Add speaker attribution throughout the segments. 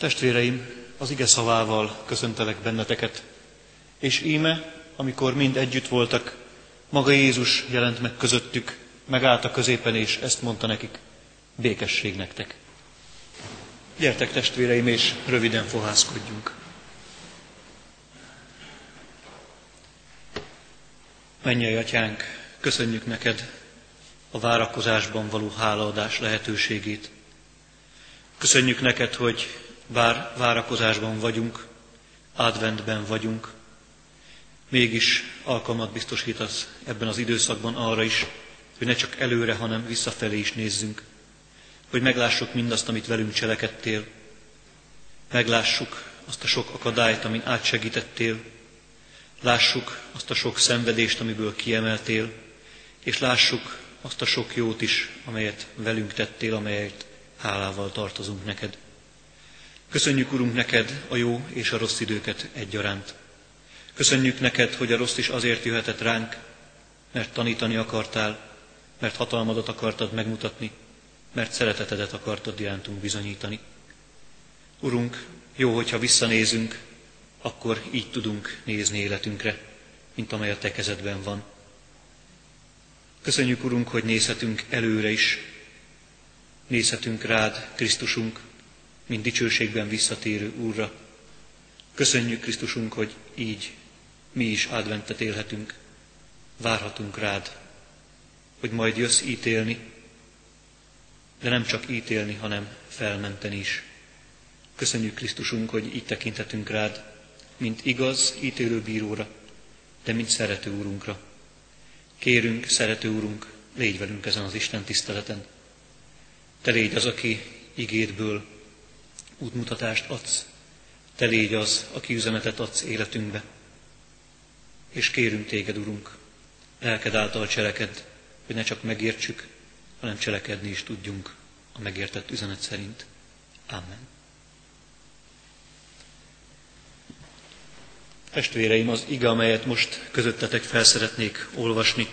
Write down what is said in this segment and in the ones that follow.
Speaker 1: Testvéreim, az ige szavával köszöntelek benneteket, és íme, amikor mind együtt voltak, maga Jézus jelent meg közöttük, megállt a középen, és ezt mondta nekik, békesség nektek. Gyertek testvéreim, és röviden fohászkodjunk. Mennyei atyánk, köszönjük neked a várakozásban való hálaadás lehetőségét. Köszönjük neked, hogy bár várakozásban vagyunk, adventben vagyunk, mégis alkalmat biztosítasz ebben az időszakban arra is, hogy ne csak előre, hanem visszafelé is nézzünk, hogy meglássuk mindazt, amit velünk cselekedtél, meglássuk azt a sok akadályt, amin átsegítettél, lássuk azt a sok szenvedést, amiből kiemeltél, és lássuk azt a sok jót is, amelyet velünk tettél, amelyet hálával tartozunk neked. Köszönjük, Urunk, neked a jó és a rossz időket egyaránt. Köszönjük neked, hogy a rossz is azért jöhetett ránk, mert tanítani akartál, mert hatalmadat akartad megmutatni, mert szeretetedet akartad irántunk bizonyítani. Urunk, jó, hogyha visszanézünk, akkor így tudunk nézni életünkre, mint amely a te kezedben van. Köszönjük, Urunk, hogy nézhetünk előre is, nézhetünk rád, Krisztusunk, mint dicsőségben visszatérő Úrra. Köszönjük, Krisztusunk, hogy így mi is adventet élhetünk, várhatunk rád, hogy majd jössz ítélni, de nem csak ítélni, hanem felmenteni is. Köszönjük, Krisztusunk, hogy így tekinthetünk rád, mint igaz ítélőbíróra, de mint szerető úrunkra. Kérünk, szerető úrunk, légy velünk ezen az Isten tiszteleten. Te légy az, aki igédből útmutatást adsz. Te légy az, aki üzenetet adsz életünkbe. És kérünk téged, Urunk, lelked által cseleked, hogy ne csak megértsük, hanem cselekedni is tudjunk a megértett üzenet szerint. Amen. Testvéreim, az ige, amelyet most közöttetek fel szeretnék olvasni,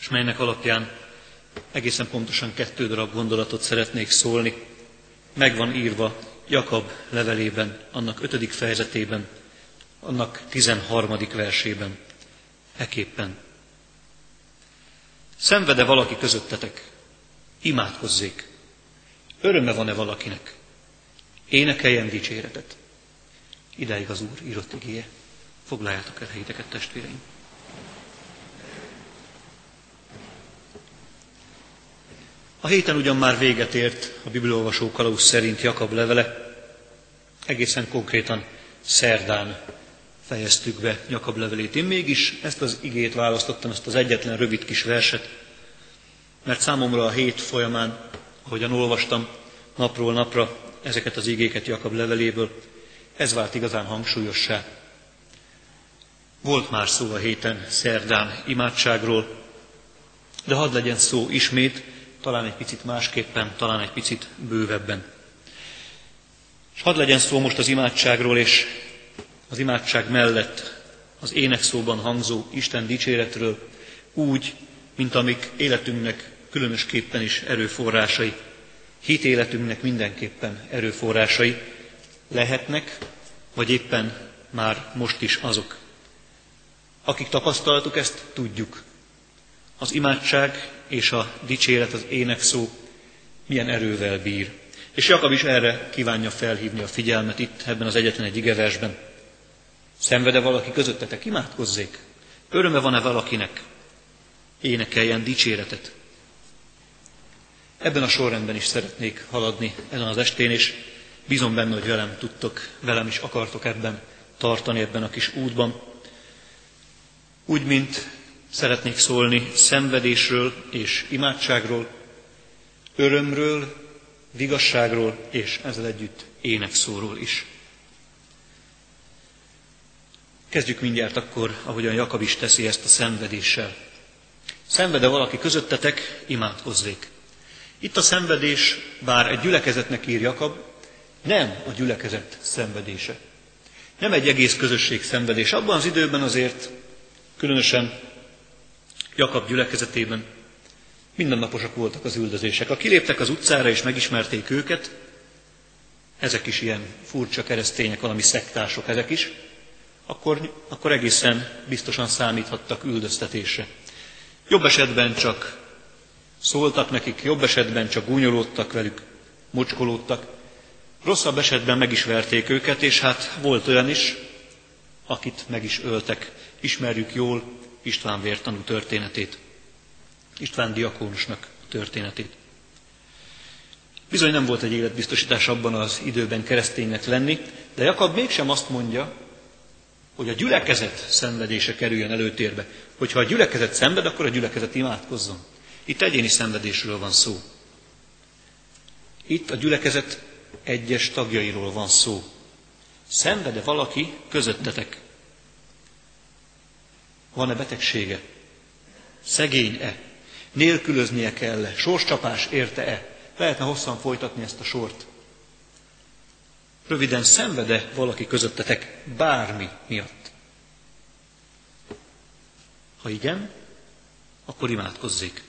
Speaker 1: és melynek alapján egészen pontosan kettő darab gondolatot szeretnék szólni, megvan írva Jakab levelében, annak ötödik fejezetében, annak tizenharmadik versében, eképpen. Szenvede valaki közöttetek, imádkozzék. Öröme van-e valakinek? Énekeljen dicséretet. Ideig az Úr írott igéje. Foglaljátok el helyiteket, testvéreim. A héten ugyan már véget ért a bibliolvasó kalauz szerint Jakab levele, egészen konkrétan szerdán fejeztük be Jakab levelét. Én mégis ezt az igét választottam, ezt az egyetlen rövid kis verset, mert számomra a hét folyamán, ahogyan olvastam napról napra ezeket az igéket Jakab leveléből, ez vált igazán hangsúlyossá. Volt már szó a héten szerdán imádságról, de hadd legyen szó ismét, talán egy picit másképpen, talán egy picit bővebben. És hadd legyen szó most az imádságról, és az imádság mellett az énekszóban hangzó Isten dicséretről úgy, mint amik életünknek különösképpen is erőforrásai, hit életünknek mindenképpen erőforrásai, lehetnek, vagy éppen már most is azok. Akik tapasztaltuk ezt, tudjuk. Az imádság és a dicséret, az ének szó milyen erővel bír. És Jakab is erre kívánja felhívni a figyelmet itt, ebben az egyetlen egy igeversben. Szenvede valaki közöttetek, imádkozzék. Öröme van-e valakinek? Énekeljen dicséretet. Ebben a sorrendben is szeretnék haladni ezen az estén, és Bízom benne, hogy velem tudtok, velem is akartok ebben tartani, ebben a kis útban. Úgy, mint szeretnék szólni szenvedésről és imádságról, örömről, vigasságról és ezzel együtt énekszóról is. Kezdjük mindjárt akkor, ahogyan Jakab is teszi ezt a szenvedéssel. Szenvede valaki közöttetek, imádkozzék. Itt a szenvedés, bár egy gyülekezetnek ír Jakab, nem a gyülekezet szenvedése. Nem egy egész közösség szenvedés. Abban az időben azért, különösen Jakab gyülekezetében mindennaposak voltak az üldözések. A kiléptek az utcára és megismerték őket, ezek is ilyen furcsa keresztények, valami szektások ezek is, akkor, akkor egészen biztosan számíthattak üldöztetésre. Jobb esetben csak szóltak nekik, jobb esetben csak gúnyolódtak velük, mocskolódtak, rosszabb esetben meg is verték őket, és hát volt olyan is, akit meg is öltek. Ismerjük jól István vértanú történetét, István diakónusnak történetét. Bizony nem volt egy életbiztosítás abban az időben kereszténynek lenni, de Jakab mégsem azt mondja, hogy a gyülekezet szenvedése kerüljön előtérbe. Hogyha a gyülekezet szenved, akkor a gyülekezet imádkozzon. Itt egyéni szenvedésről van szó. Itt a gyülekezet egyes tagjairól van szó. Szenvede valaki közöttetek? Van-e betegsége? Szegény-e? Nélkülöznie kell-e? Sorscsapás érte-e? Lehetne hosszan folytatni ezt a sort. Röviden szenvede valaki közöttetek bármi miatt? Ha igen, akkor imádkozzék.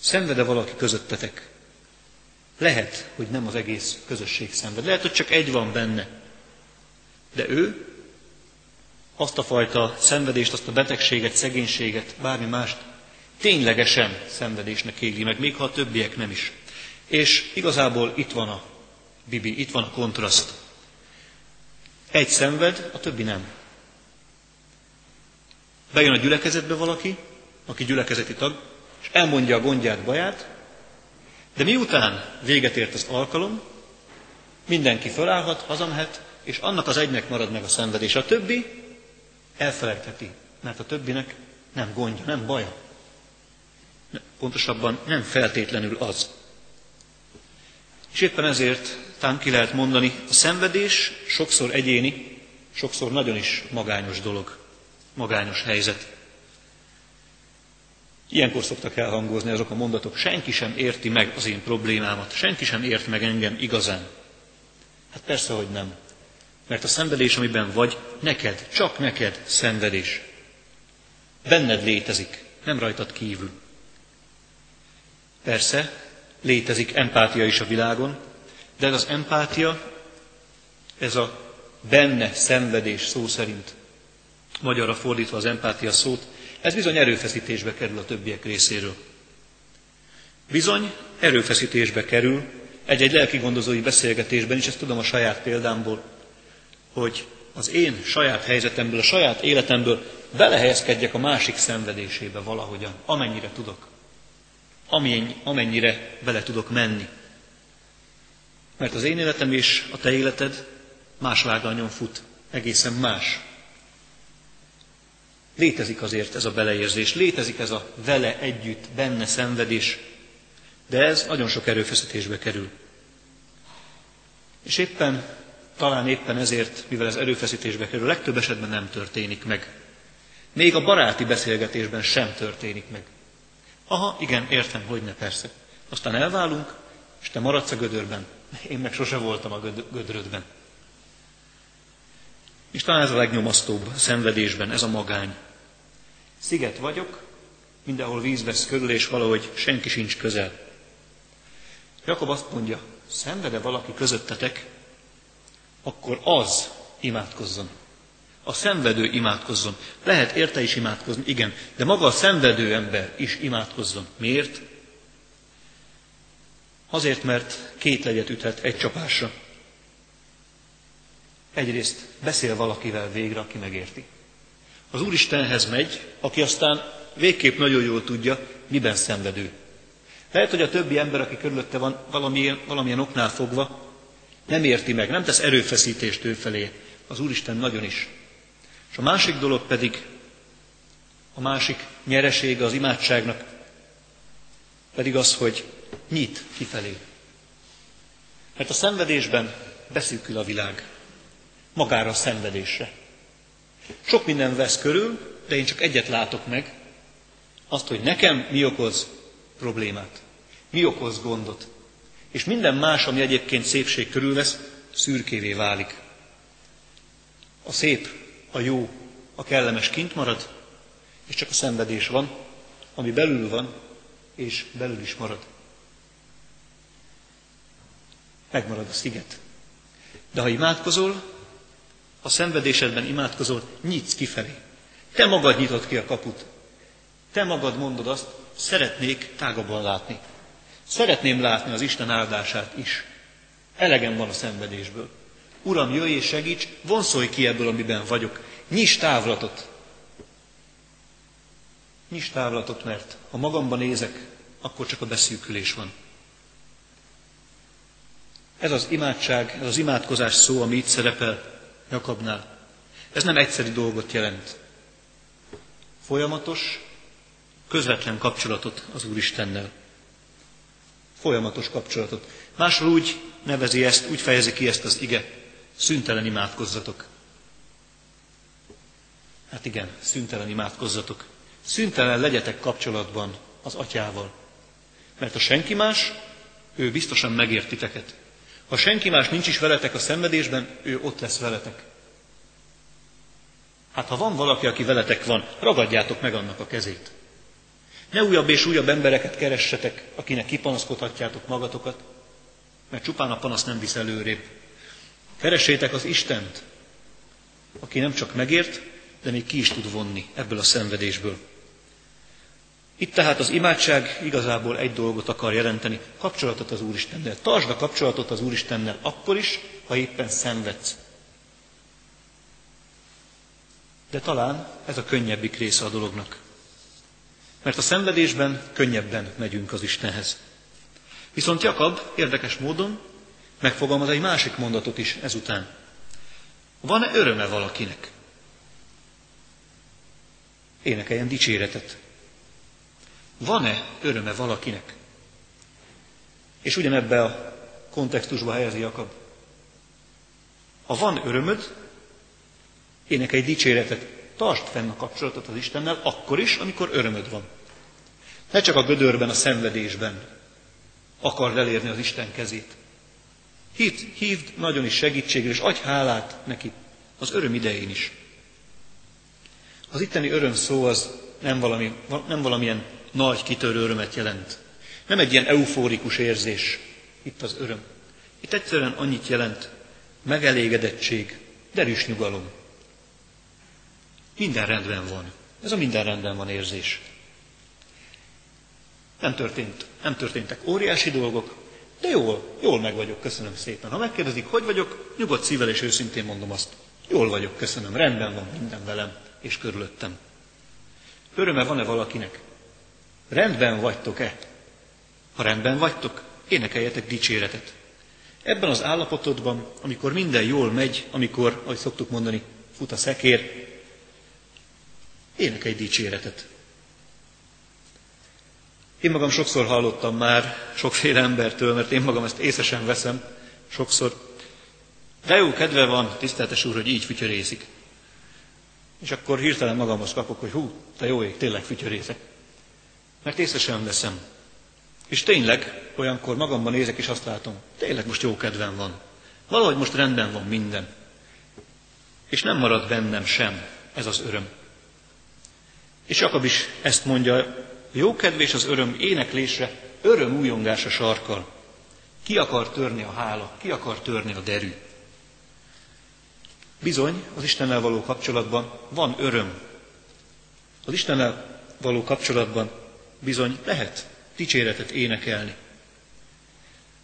Speaker 1: Szenvede valaki közöttetek? Lehet, hogy nem az egész közösség szenved. Lehet, hogy csak egy van benne. De ő azt a fajta szenvedést, azt a betegséget, szegénységet, bármi mást ténylegesen szenvedésnek éli meg, még ha a többiek nem is. És igazából itt van a bibi, itt van a kontraszt. Egy szenved, a többi nem. Bejön a gyülekezetbe valaki, aki gyülekezeti tag, és elmondja a gondját, baját, de miután véget ért az alkalom, mindenki fölállhat, hazamehet, és annak az egynek marad meg a szenvedés. A többi elfelejtheti, mert a többinek nem gondja, nem baja. Pontosabban nem feltétlenül az. És éppen ezért tám ki lehet mondani, a szenvedés sokszor egyéni, sokszor nagyon is magányos dolog, magányos helyzet. Ilyenkor szoktak elhangozni azok a mondatok, senki sem érti meg az én problémámat, senki sem ért meg engem igazán. Hát persze, hogy nem. Mert a szenvedés, amiben vagy, neked, csak neked szenvedés. Benned létezik, nem rajtad kívül. Persze, létezik empátia is a világon, de ez az empátia, ez a benne szenvedés szó szerint, magyarra fordítva az empátia szót, ez bizony erőfeszítésbe kerül a többiek részéről. Bizony erőfeszítésbe kerül egy-egy lelki gondozói beszélgetésben is, ezt tudom a saját példámból, hogy az én saját helyzetemből, a saját életemből belehelyezkedjek a másik szenvedésébe valahogyan, amennyire tudok. Amennyire bele tudok menni. Mert az én életem és a te életed más vágányon fut, egészen más. Létezik azért ez a beleérzés, létezik ez a vele együtt, benne szenvedés, de ez nagyon sok erőfeszítésbe kerül. És éppen, talán éppen ezért, mivel ez erőfeszítésbe kerül, legtöbb esetben nem történik meg. Még a baráti beszélgetésben sem történik meg. Aha, igen, értem, hogy ne persze. Aztán elválunk, és te maradsz a gödörben. Én meg sose voltam a gödrödben. És talán ez a legnyomasztóbb szenvedésben, ez a magány. Sziget vagyok, mindenhol víz vesz körül, és valahogy senki sincs közel. Jakob azt mondja, szenvede valaki közöttetek, akkor az imádkozzon. A szenvedő imádkozzon. Lehet érte is imádkozni, igen, de maga a szenvedő ember is imádkozzon. Miért? Azért, mert két legyet üthet egy csapásra. Egyrészt beszél valakivel végre, aki megérti. Az Úristenhez megy, aki aztán végképp nagyon jól tudja, miben szenvedő. Lehet, hogy a többi ember, aki körülötte van, valamilyen, valamilyen oknál fogva, nem érti meg, nem tesz erőfeszítést ő felé. Az Úristen nagyon is. És a másik dolog pedig, a másik nyeresége az imádságnak pedig az, hogy nyit kifelé. Mert a szenvedésben beszűkül a világ. Magára a szenvedésre. Sok minden vesz körül, de én csak egyet látok meg, azt, hogy nekem mi okoz problémát, mi okoz gondot. És minden más, ami egyébként szépség körülvesz, szürkévé válik. A szép, a jó, a kellemes kint marad, és csak a szenvedés van, ami belül van, és belül is marad. megmarad a sziget. De ha imádkozol, ha szenvedésedben imádkozol, nyitsz kifelé. Te magad nyitod ki a kaput. Te magad mondod azt, szeretnék tágabban látni. Szeretném látni az Isten áldását is. Elegem van a szenvedésből. Uram, jöjj és segíts, vonszolj ki ebből, amiben vagyok. Nyis távlatot. Nyis távlatot, mert ha magamban nézek, akkor csak a beszűkülés van. Ez az imádság, ez az imádkozás szó, ami itt szerepel Jakabnál. Ez nem egyszerű dolgot jelent. Folyamatos, közvetlen kapcsolatot az Úristennel. Folyamatos kapcsolatot. Máshol úgy nevezi ezt, úgy fejezi ki ezt az ige, szüntelen imádkozzatok. Hát igen, szüntelen imádkozzatok. Szüntelen legyetek kapcsolatban az atyával. Mert ha senki más, ő biztosan megért titeket. Ha senki más nincs is veletek a szenvedésben, ő ott lesz veletek. Hát ha van valaki, aki veletek van, ragadjátok meg annak a kezét. Ne újabb és újabb embereket keressetek, akinek kipanaszkodhatjátok magatokat, mert csupán a panasz nem visz előrébb. Keressétek az Istent, aki nem csak megért, de még ki is tud vonni ebből a szenvedésből. Itt tehát az imádság igazából egy dolgot akar jelenteni, kapcsolatot az Úristennel. Tartsd a kapcsolatot az Úristennel akkor is, ha éppen szenvedsz. De talán ez a könnyebbik része a dolognak. Mert a szenvedésben könnyebben megyünk az Istenhez. Viszont Jakab érdekes módon megfogalmaz egy másik mondatot is ezután. Van-e öröme valakinek? Énekeljen dicséretet. Van-e öröme valakinek? És ugyanebbe a kontextusba helyezi Jakab. Ha van örömöd, énekelj dicséretet, tartsd fenn a kapcsolatot az Istennel, akkor is, amikor örömöd van. Ne csak a gödörben, a szenvedésben akar elérni az Isten kezét. Hívd, hívd nagyon is segítségre, és adj hálát neki az öröm idején is. Az itteni öröm szó az nem, valami, nem valamilyen nagy kitörő örömet jelent. Nem egy ilyen eufórikus érzés itt az öröm. Itt egyszerűen annyit jelent, megelégedettség, derűs nyugalom. Minden rendben van. Ez a minden rendben van érzés. Nem, történt, nem történtek óriási dolgok, de jól, jól meg vagyok, köszönöm szépen. Ha megkérdezik, hogy vagyok, nyugodt szívvel és őszintén mondom azt. Jól vagyok, köszönöm, rendben van minden velem és körülöttem. Öröme van-e valakinek? Rendben vagytok-e? Ha rendben vagytok, énekeljetek dicséretet. Ebben az állapotodban, amikor minden jól megy, amikor, ahogy szoktuk mondani, fut a szekér, énekelj dicséretet. Én magam sokszor hallottam már sokféle embertől, mert én magam ezt észesen veszem sokszor. De jó kedve van, tiszteltes úr, hogy így fütyörészik. És akkor hirtelen magamhoz kapok, hogy hú, te jó ég, tényleg fütyörészek. Mert észre sem veszem. És tényleg olyankor magamban nézek, és azt látom, tényleg most jó kedvem van. Valahogy most rendben van minden. És nem marad bennem sem ez az öröm. És Jakab is ezt mondja, jó kedv és az öröm éneklésre, öröm újongása sarkal. Ki akar törni a hála, ki akar törni a derű. Bizony, az Istennel való kapcsolatban van öröm. Az Istennel való kapcsolatban bizony lehet dicséretet énekelni.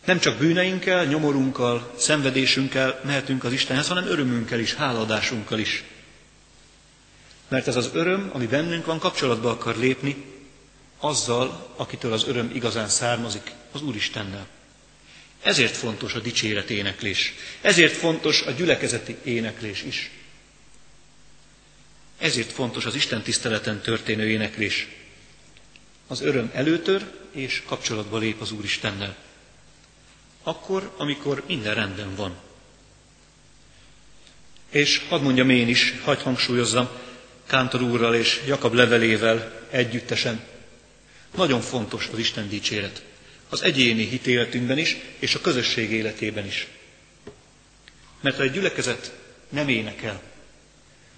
Speaker 1: Nem csak bűneinkkel, nyomorunkkal, szenvedésünkkel mehetünk az Istenhez, hanem örömünkkel is, háladásunkkal is. Mert ez az öröm, ami bennünk van, kapcsolatba akar lépni azzal, akitől az öröm igazán származik, az Úristennel. Ezért fontos a dicséret éneklés. Ezért fontos a gyülekezeti éneklés is. Ezért fontos az Isten tiszteleten történő éneklés. Az öröm előtör és kapcsolatba lép az Úristennel. Akkor, amikor minden rendben van. És hadd mondjam én is, hadd hangsúlyozzam, Kántor úrral és Jakab levelével együttesen. Nagyon fontos az Isten dicséret. Az egyéni hitéletünkben is, és a közösség életében is. Mert ha egy gyülekezet nem énekel,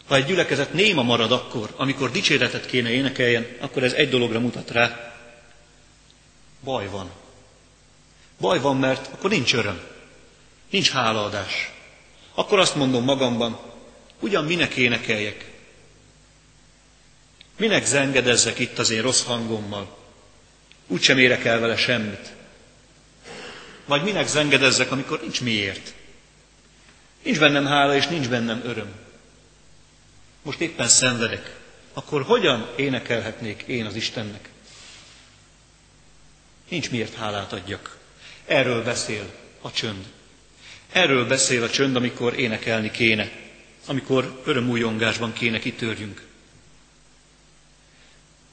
Speaker 1: ha egy gyülekezet néma marad akkor, amikor dicséretet kéne énekeljen, akkor ez egy dologra mutat rá. Baj van. Baj van, mert akkor nincs öröm. nincs hálaadás. Akkor azt mondom magamban, ugyan minek énekeljek? Minek zengedezzek itt az én rossz hangommal? Úgysem érek el vele semmit. Vagy minek zengedezzek, amikor nincs miért? Nincs bennem hála, és nincs bennem öröm. Most éppen szenvedek. Akkor hogyan énekelhetnék én az Istennek? Nincs miért hálát adjak. Erről beszél a csönd. Erről beszél a csönd, amikor énekelni kéne, amikor örömújongásban kéne kitörjünk.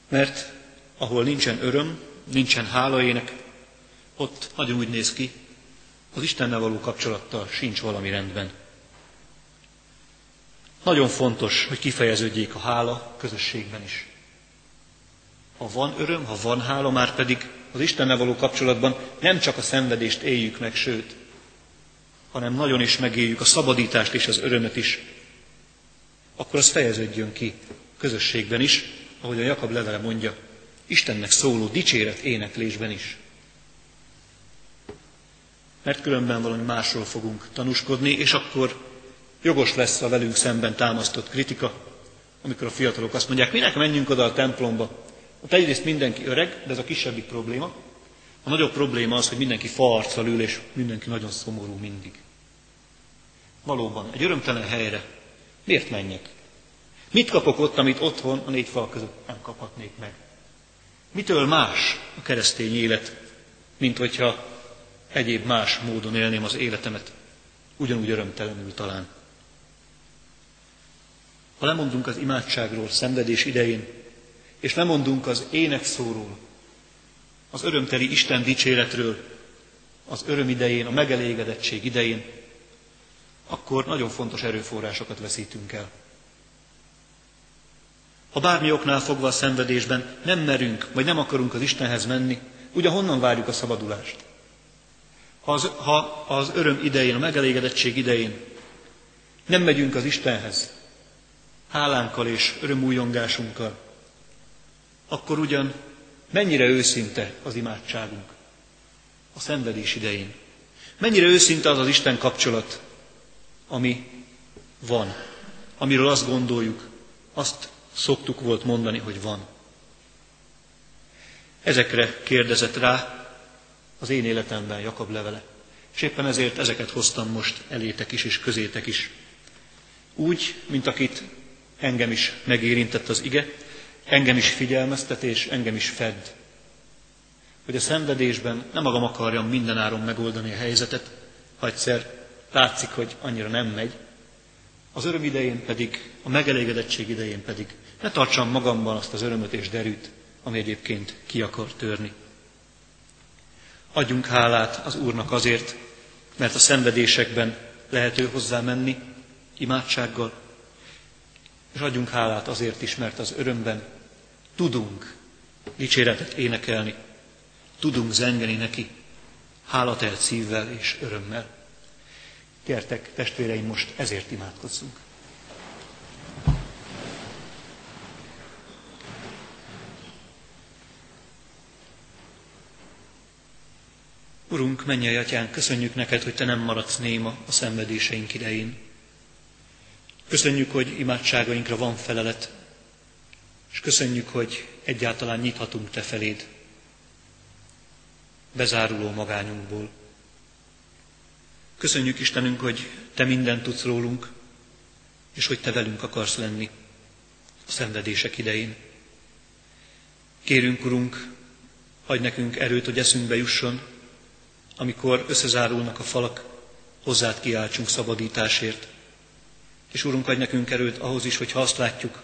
Speaker 1: Mert ahol nincsen öröm, nincsen hálaének, ott nagyon úgy néz ki, az Istennel való kapcsolattal sincs valami rendben. Nagyon fontos, hogy kifejeződjék a hála közösségben is. Ha van öröm, ha van hála, már pedig az Istennel való kapcsolatban nem csak a szenvedést éljük meg, sőt, hanem nagyon is megéljük a szabadítást és az örömet is, akkor az fejeződjön ki közösségben is, ahogy a Jakab levele mondja, Istennek szóló dicséret éneklésben is. Mert különben valami másról fogunk tanúskodni, és akkor jogos lesz a velünk szemben támasztott kritika, amikor a fiatalok azt mondják, minek menjünk oda a templomba. Ott egyrészt mindenki öreg, de ez a kisebbik probléma. A nagyobb probléma az, hogy mindenki farccal ül, és mindenki nagyon szomorú mindig. Valóban, egy örömtelen helyre miért menjek? Mit kapok ott, amit otthon a négy fal között nem kaphatnék meg? Mitől más a keresztény élet, mint hogyha egyéb más módon élném az életemet, ugyanúgy örömtelenül talán. Ha lemondunk az imádságról szenvedés idején, és lemondunk az énekszóról, az örömteli Isten dicséretről, az öröm idején, a megelégedettség idején, akkor nagyon fontos erőforrásokat veszítünk el. Ha bármi oknál fogva a szenvedésben nem merünk, vagy nem akarunk az Istenhez menni, ugye honnan várjuk a szabadulást? Ha az, ha az öröm idején, a megelégedettség idején nem megyünk az Istenhez, hálánkkal és örömújongásunkkal, akkor ugyan mennyire őszinte az imádságunk a szenvedés idején. Mennyire őszinte az az Isten kapcsolat, ami van, amiről azt gondoljuk, azt szoktuk volt mondani, hogy van. Ezekre kérdezett rá az én életemben Jakab levele. És éppen ezért ezeket hoztam most elétek is és közétek is. Úgy, mint akit engem is megérintett az ige, engem is figyelmeztet és engem is fed. Hogy a szenvedésben nem magam akarjam mindenáron megoldani a helyzetet, ha egyszer látszik, hogy annyira nem megy, az öröm idején pedig, a megelégedettség idején pedig ne tartsam magamban azt az örömöt és derűt, ami egyébként ki akar törni. Adjunk hálát az Úrnak azért, mert a szenvedésekben lehet ő hozzá menni, imádsággal, és adjunk hálát azért is, mert az örömben tudunk dicséretet énekelni, tudunk zengeni neki, hálatelt szívvel és örömmel. Gyertek, testvéreim, most ezért imádkozzunk. Urunk, mennyei atyán, köszönjük neked, hogy te nem maradsz néma a szenvedéseink idején. Köszönjük, hogy imádságainkra van felelet, és köszönjük, hogy egyáltalán nyithatunk te feléd, bezáruló magányunkból. Köszönjük Istenünk, hogy te mindent tudsz rólunk, és hogy te velünk akarsz lenni a szenvedések idején. Kérünk, Urunk, adj nekünk erőt, hogy eszünkbe jusson, amikor összezárulnak a falak, hozzád kiáltsunk szabadításért. És Urunk, adj nekünk erőt ahhoz is, hogy ha azt látjuk,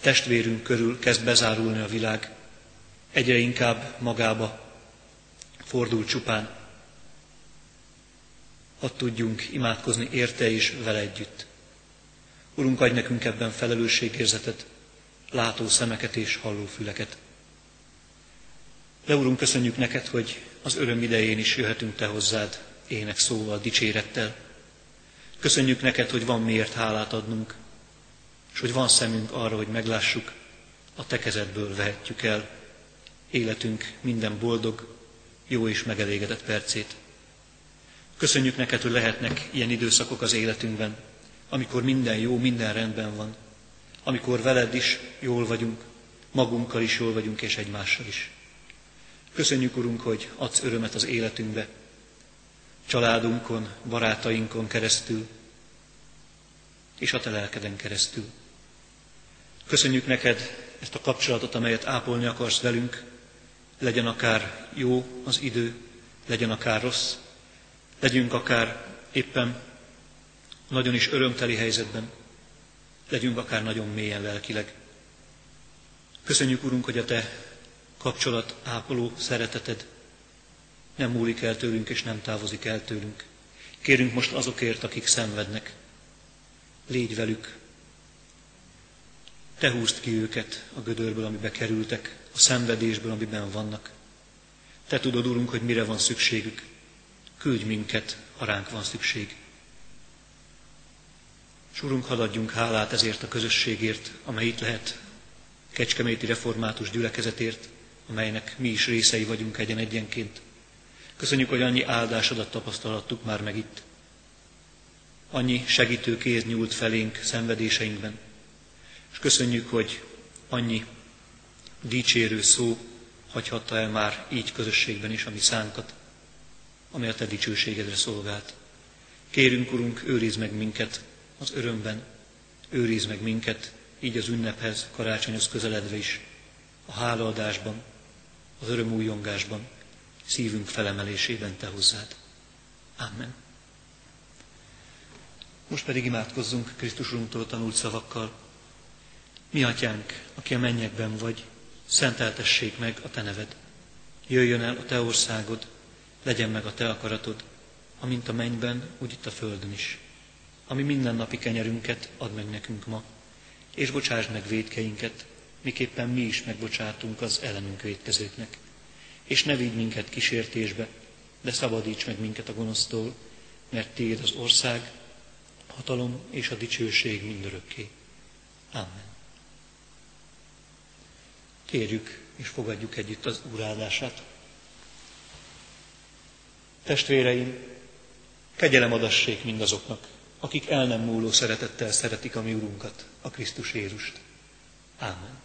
Speaker 1: testvérünk körül kezd bezárulni a világ, egyre inkább magába fordul csupán. Hadd tudjunk imádkozni érte és vele együtt. Urunk, adj nekünk ebben felelősségérzetet, látó szemeket és halló füleket. De Urunk, köszönjük neked, hogy az öröm idején is jöhetünk Te hozzád ének szóval, dicsérettel. Köszönjük neked, hogy van miért hálát adnunk, és hogy van szemünk arra, hogy meglássuk, a Te kezedből vehetjük el életünk minden boldog, jó és megelégedett percét. Köszönjük neked, hogy lehetnek ilyen időszakok az életünkben, amikor minden jó, minden rendben van, amikor veled is jól vagyunk, magunkkal is jól vagyunk, és egymással is. Köszönjük, Urunk, hogy adsz örömet az életünkbe, családunkon, barátainkon keresztül, és a te lelkeden keresztül. Köszönjük neked ezt a kapcsolatot, amelyet ápolni akarsz velünk, legyen akár jó az idő, legyen akár rossz, legyünk akár éppen nagyon is örömteli helyzetben, legyünk akár nagyon mélyen lelkileg. Köszönjük, Urunk, hogy a Te kapcsolat ápoló szereteted nem múlik el tőlünk, és nem távozik el tőlünk. Kérünk most azokért, akik szenvednek. Légy velük. Te húzd ki őket a gödörből, amibe kerültek, a szenvedésből, amiben vannak. Te tudod, Urunk, hogy mire van szükségük. Küldj minket, ha ránk van szükség. És Urunk, hadd adjunk hálát ezért a közösségért, amely itt lehet Kecskeméti Református gyülekezetért, amelynek mi is részei vagyunk egyen-egyenként. Köszönjük, hogy annyi áldásodat tapasztalhattuk már meg itt. Annyi segítő kéz nyúlt felénk szenvedéseinkben. És köszönjük, hogy annyi dicsérő szó hagyhatta el már így közösségben is a mi szánkat, amely a te dicsőségedre szolgált. Kérünk, Urunk, őriz meg minket az örömben, őriz meg minket így az ünnephez, karácsonyhoz közeledve is, a hálaadásban, az örömújongásban, szívünk felemelésében Te hozzád. Amen. Most pedig imádkozzunk Krisztus Urunktól tanult szavakkal. Mi atyánk, aki a mennyekben vagy, szenteltessék meg a Te neved. Jöjjön el a Te országod, legyen meg a Te akaratod, amint a mennyben, úgy itt a földön is. Ami mindennapi kenyerünket ad meg nekünk ma, és bocsásd meg védkeinket, miképpen mi is megbocsátunk az ellenünk védkezőknek. És ne vigy minket kísértésbe, de szabadíts meg minket a gonosztól, mert Tiéd az ország, hatalom és a dicsőség mindörökké. Amen. Kérjük és fogadjuk együtt az Úr. Testvéreim, kegyelem adassék mindazoknak, akik el nem múló szeretettel szeretik a mi Urunkat, a Krisztus Jézust. Ámen.